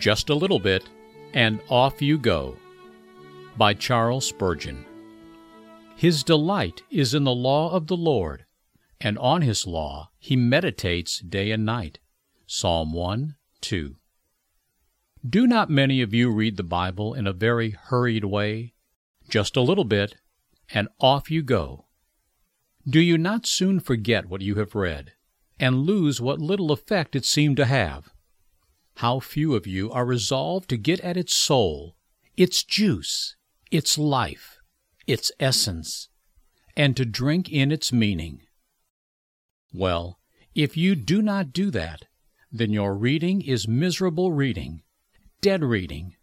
just a little bit, and off you go. By Charles Spurgeon. His delight is in the law of the Lord, and on his law he meditates day and night. Psalm 1 2. Do not many of you read the Bible in a very hurried way? Just a little bit, and off you go. Do you not soon forget what you have read, and lose what little effect it seemed to have? How few of you are resolved to get at its soul, its juice, its life, its essence, and to drink in its meaning? Well, if you do not do that, then your reading is miserable reading, dead reading,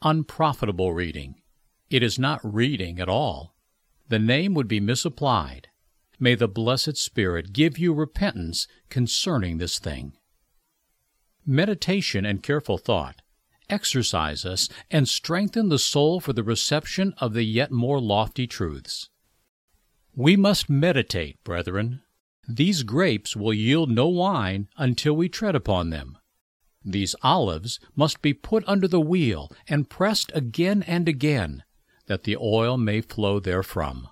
unprofitable reading. It is not reading at all. The name would be misapplied. May the blessed Spirit give you repentance concerning this thing. Meditation and careful thought exercise us and strengthen the soul for the reception of the yet more lofty truths. We must meditate, brethren. These grapes will yield no wine until we tread upon them. These olives must be put under the wheel and pressed again and again, that the oil may flow therefrom.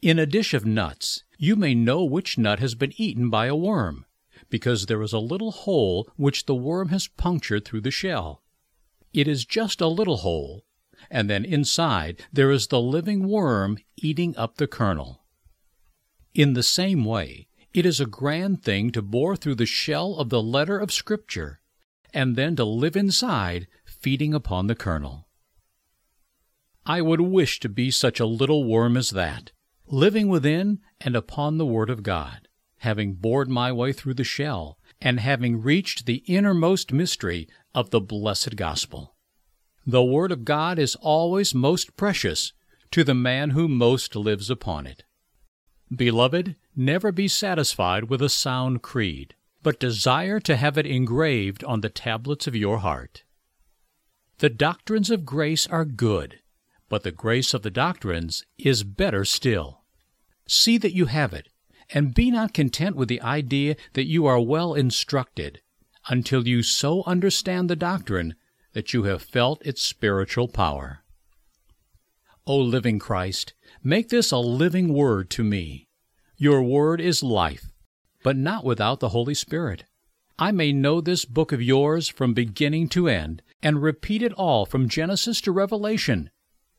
In a dish of nuts, you may know which nut has been eaten by a worm, because there is a little hole which the worm has punctured through the shell. It is just a little hole, and then inside there is the living worm eating up the kernel. In the same way, it is a grand thing to bore through the shell of the letter of Scripture, and then to live inside, feeding upon the kernel. I would wish to be such a little worm as that, living within and upon the Word of God, having bored my way through the shell, and having reached the innermost mystery of the blessed gospel. The Word of God is always most precious to the man who most lives upon it. Beloved, never be satisfied with a sound creed, but desire to have it engraved on the tablets of your heart. The doctrines of grace are good, but the grace of the doctrines is better still. See that you have it, and be not content with the idea that you are well instructed, until you so understand the doctrine that you have felt its spiritual power. O living Christ, make this a living word to me. Your word is life, but not without the Holy Spirit. I may know this book of yours from beginning to end, and repeat it all from Genesis to Revelation,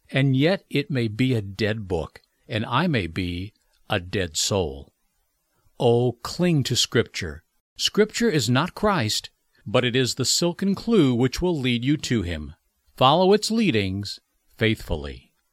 and yet it may be a dead book, and I may be a dead soul. Oh, cling to Scripture. Scripture is not Christ, but it is the silken clue which will lead you to Him. Follow its leadings faithfully.